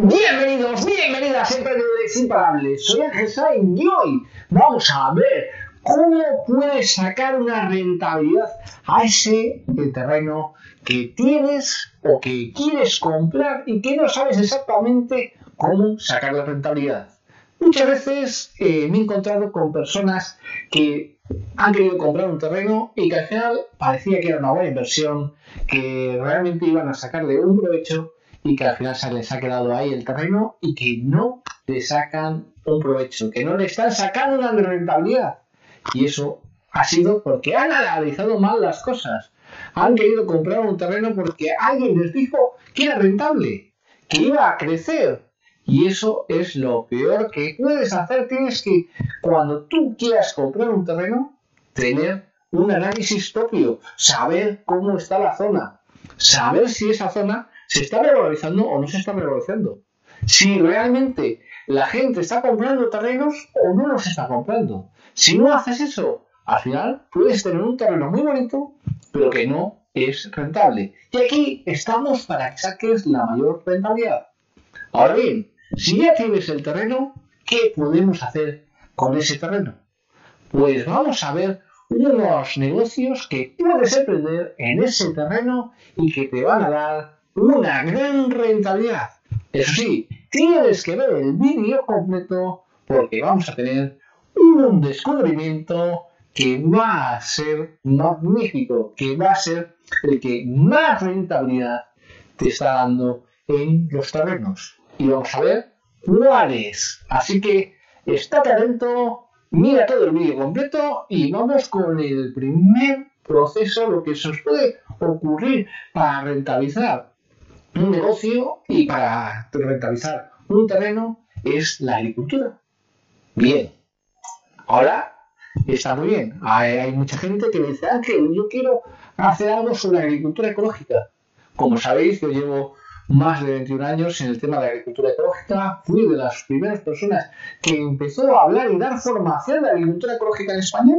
Bienvenidos, bienvenidas a Emprendedores Imparables. Soy Ángel Sainz y hoy vamos a ver cómo puedes sacar una rentabilidad a ese terreno que tienes o que quieres comprar y que no sabes exactamente cómo sacar la rentabilidad. Muchas veces eh, me he encontrado con personas que han querido comprar un terreno y que al final parecía que era una buena inversión, que realmente iban a sacarle un provecho y que al final se les ha quedado ahí el terreno y que no le sacan un provecho, que no le están sacando una rentabilidad. Y eso ha sido porque han analizado mal las cosas. Han querido comprar un terreno porque alguien les dijo que era rentable, que iba a crecer. Y eso es lo peor que puedes hacer. Tienes que, cuando tú quieras comprar un terreno, tener un análisis propio, saber cómo está la zona, saber si esa zona se está revalorizando o no se está revalorizando. Si realmente la gente está comprando terrenos o no los está comprando. Si no haces eso, al final puedes tener un terreno muy bonito, pero que no es rentable. Y aquí estamos para que saques la mayor rentabilidad. Ahora bien, si ya tienes el terreno, ¿qué podemos hacer con ese terreno? Pues vamos a ver unos negocios que puedes emprender en ese terreno y que te van a dar una gran rentabilidad. Eso sí, tienes que ver el vídeo completo porque vamos a tener un descubrimiento que va a ser magnífico, que va a ser el que más rentabilidad te está dando en los terrenos. Y vamos a ver cuáles. Así que estate atento, mira todo el vídeo completo y vamos con el primer proceso, lo que se os puede ocurrir para rentabilizar un negocio y para rentabilizar un terreno es la agricultura. Bien, ahora está muy bien. Hay, mucha gente que dice, ah, yo quiero hacer algo sobre agricultura ecológica. Como sabéis, yo llevo más de 21 años en el tema de la agricultura ecológica. Fui de las primeras personas que empezó a hablar y dar formación de agricultura ecológica en España.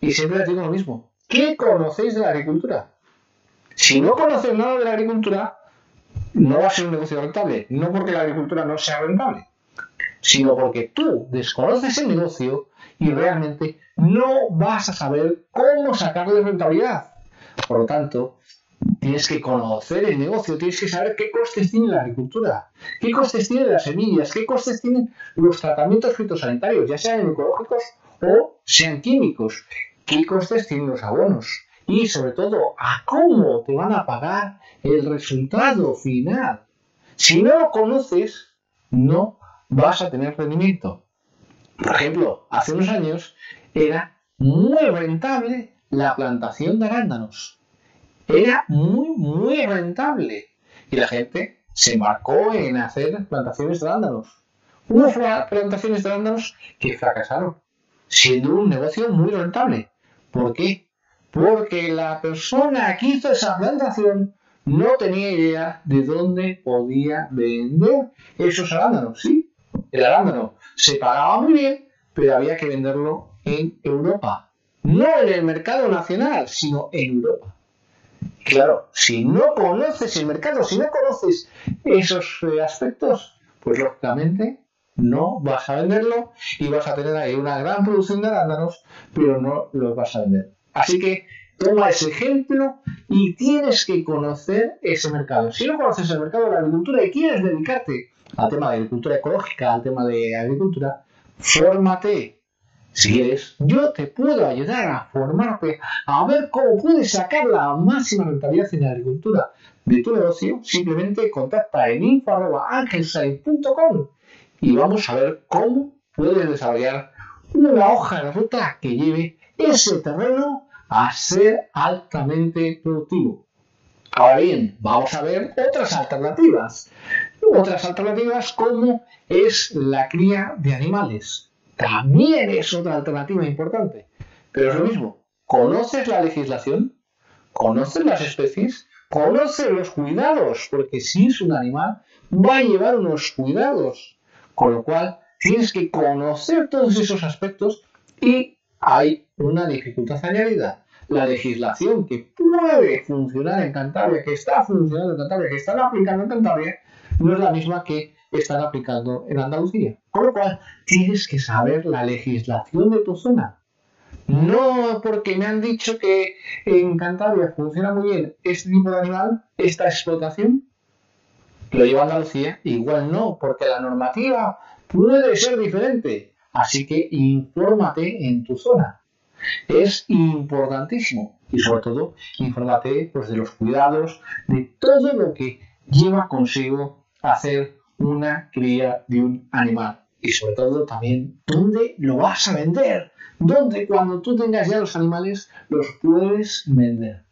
Y siempre digo lo mismo. ¿Qué conocéis de la agricultura? Si no conocéis nada de la agricultura, no va a ser un negocio rentable. No porque la agricultura no sea rentable, sino porque tú desconoces el negocio y realmente no vas a saber cómo sacarle rentabilidad. Por lo tanto, tienes que conocer el negocio, tienes que saber qué costes tiene la agricultura, qué costes tienen las semillas, qué costes tienen los tratamientos fitosanitarios, ya sean ecológicos o sean químicos, qué costes tienen los abonos, y sobre todo a cómo te van a pagar el resultado final. Si no lo conoces, no vas a tener rendimiento. Por ejemplo, hace unos años era muy rentable la plantación de arándanos. Era muy, muy rentable. Y la gente se marcó en hacer plantaciones de arándanos. Hubo plantaciones de arándanos que fracasaron, siendo un negocio muy rentable. ¿Por qué? Porque la persona que hizo esa plantación no tenía idea de dónde podía vender esos arándanos. Sí, el arándano se pagaba muy bien, pero había que venderlo en Europa. No en el mercado nacional, sino en Europa. Claro, si no conoces el mercado, si no conoces esos eh, aspectos, pues lógicamente no vas a venderlo y vas a tener ahí una gran producción de arándanos, pero no los vas a vender. Así que toma ese ejemplo y tienes que conocer ese mercado. Si no conoces el mercado de la agricultura y quieres dedicarte al tema de agricultura ecológica, al tema de agricultura, fórmate. Si quieres, yo te puedo ayudar a formarte, a ver cómo puedes sacar la máxima rentabilidad en la agricultura de tu negocio. Simplemente contacta en info.angelside.com y vamos a ver cómo puedes desarrollar una hoja de ruta que lleve ese terreno a ser altamente productivo. Ahora bien, vamos a ver otras alternativas. Otras alternativas como es la cría de animales. También es otra alternativa importante. Pero es lo mismo. ¿Conoces la legislación? ¿Conoces las especies? ¿Conoces los cuidados? Porque si es un animal, va a llevar unos cuidados. Con lo cual, tienes que conocer todos esos aspectos y hay una dificultad añadida. La legislación que puede funcionar en Cantabria, que está funcionando en Cantabria, que están aplicando en Cantabria, no es la misma que están aplicando en Andalucía. Con lo cual, tienes que saber la legislación de tu zona. No porque me han dicho que en Cantabria funciona muy bien este tipo de animal, esta explotación, lo lleva a Andalucía, igual no, porque la normativa puede ser diferente. Así que infórmate en tu zona. Es importantísimo. Y sobre todo, infórmate pues, de los cuidados, de todo lo que lleva consigo hacer una cría de un animal. Y sobre todo también, ¿dónde lo vas a vender? ¿Dónde cuando tú tengas ya los animales los puedes vender?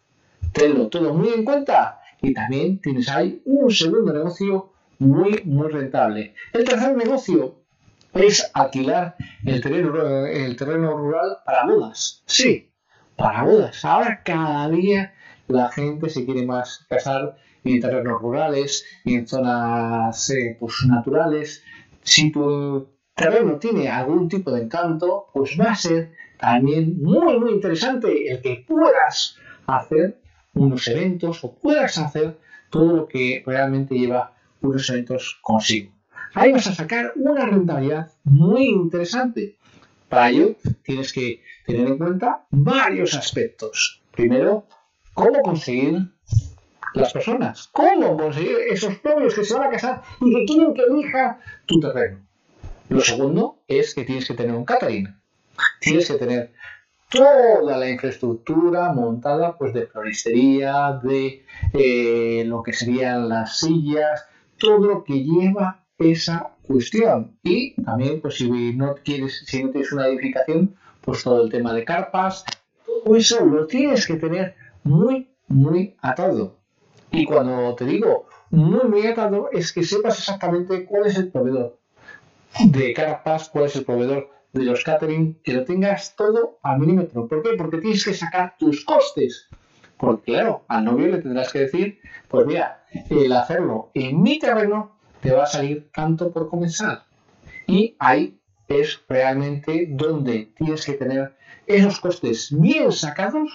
Tenlo todo muy en cuenta y también tienes ahí un segundo negocio muy, muy rentable. El tercer negocio es alquilar el terreno, el terreno rural para bodas. Sí, para bodas. Ahora cada día la gente se quiere más casar en terrenos rurales en zonas eh, pues, naturales. Si tu terreno tiene algún tipo de encanto, pues va a ser también muy, muy interesante el que puedas hacer unos eventos o puedas hacer todo lo que realmente lleva unos eventos consigo. Ahí vas a sacar una rentabilidad muy interesante. Para ello tienes que tener en cuenta varios aspectos. Primero, cómo conseguir las personas, cómo conseguir esos novios que se van a casar y que quieren que elija tu terreno. Lo segundo es que tienes que tener un catering. Tienes que tener toda la infraestructura montada pues de floristería, de eh, lo que serían las sillas, todo lo que lleva esa cuestión. Y también, pues si no quieres, si no tienes una edificación, pues todo el tema de carpas, todo eso lo tienes que tener muy, muy atado. Y cuando te digo muy, muy atado, es que sepas exactamente cuál es el proveedor de carpas, cuál es el proveedor de los catering, que lo tengas todo a milímetro. ¿Por qué? Porque tienes que sacar tus costes. Porque claro, al novio le tendrás que decir, pues mira, el hacerlo en mi terreno te va a salir tanto por comenzar. Y ahí es realmente donde tienes que tener esos costes bien sacados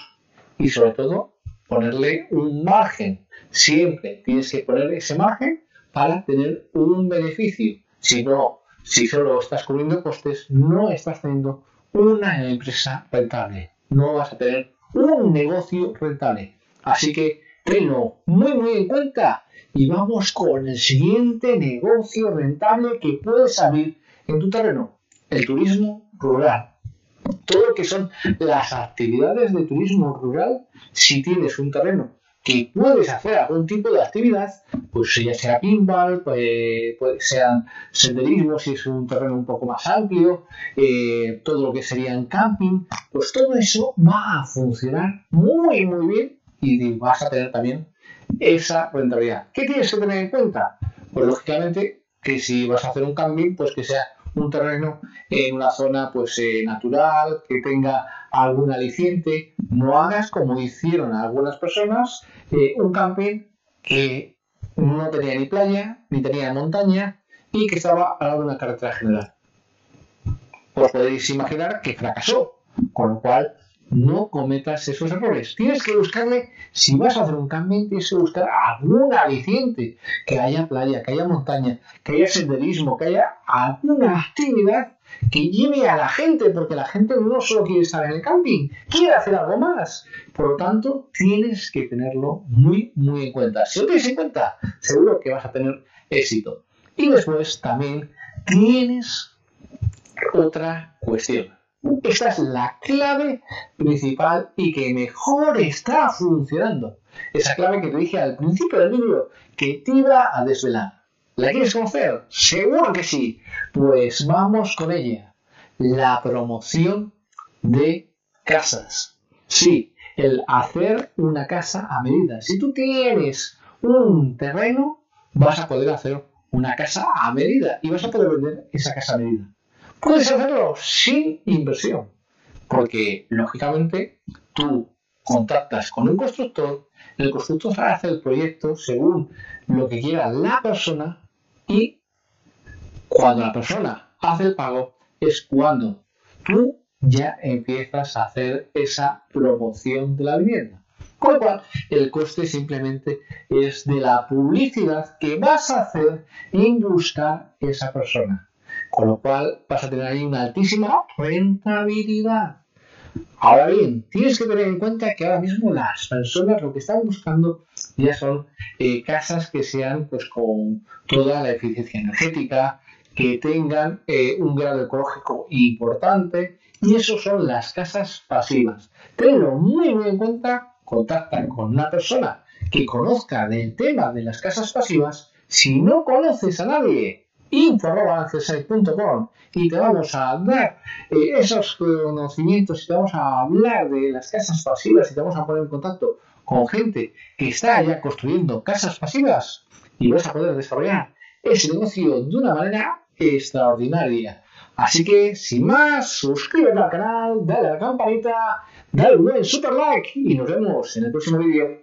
y sobre todo ponerle un margen. Siempre tienes que poner ese margen para tener un beneficio. Si no, si solo estás cubriendo costes, no estás teniendo una empresa rentable. No vas a tener un negocio rentable. Así que tenlo muy muy en cuenta y vamos con el siguiente negocio rentable que puedes abrir en tu terreno, el turismo rural. Todo lo que son las actividades de turismo rural, si tienes un terreno que puedes hacer algún tipo de actividad, pues ya sea pinball, pues, pues sean senderismo si es un terreno un poco más amplio, eh, todo lo que sería en camping, pues todo eso va a funcionar muy muy bien y vas a tener también esa rentabilidad. ¿Qué tienes que tener en cuenta? Pues lógicamente que si vas a hacer un camping, pues que sea un terreno en una zona pues eh, natural, que tenga algún aliciente. No hagas como hicieron algunas personas, eh, un camping que no tenía ni playa, ni tenía montaña y que estaba al lado de una carretera general. Os podéis imaginar que fracasó, con lo cual no cometas esos errores. Tienes que buscarle, si vas a hacer un camping, tienes que buscar algún aliciente, que haya playa, que haya montaña, que haya senderismo, que haya alguna actividad que lleve a la gente, porque la gente no solo quiere estar en el camping, quiere hacer algo más. Por lo tanto, tienes que tenerlo muy, muy en cuenta. Si lo tienes en cuenta, seguro que vas a tener éxito. Y después también tienes otra cuestión esta es la clave principal y que mejor está funcionando. Esa clave que te dije al principio del vídeo que te iba a desvelar. ¿La quieres conocer? Seguro que sí. Pues vamos con ella. La promoción de casas. Sí, el hacer una casa a medida. Si tú tienes un terreno, vas a poder hacer una casa a medida y vas a poder vender esa casa a medida. Puedes hacerlo sin inversión, porque lógicamente tú contactas con un constructor, el constructor hace el proyecto según lo que quiera la persona y cuando la persona hace el pago es cuando tú ya empiezas a hacer esa promoción de la vivienda. Con lo cual, el coste simplemente es de la publicidad que vas a hacer en buscar esa persona. Con lo cual, vas a tener ahí una altísima rentabilidad. Ahora bien, tienes que tener en cuenta que ahora mismo las personas lo que están buscando ya son eh, casas que sean pues con toda la eficiencia energética, que tengan eh, un grado ecológico importante y eso son las casas pasivas. Tenlo muy, muy en cuenta, contacta con una persona que conozca del tema de las casas pasivas. Si no conoces a nadie, info.com y te vamos a dar eh, esos conocimientos y te vamos a hablar de las casas pasivas y te vamos a poner en contacto con gente que está ya construyendo casas pasivas y vas a poder desarrollar ese negocio de una manera extraordinaria. Así que, sin más, suscríbete al canal, dale a la campanita, dale un buen super like y nos vemos en el próximo vídeo.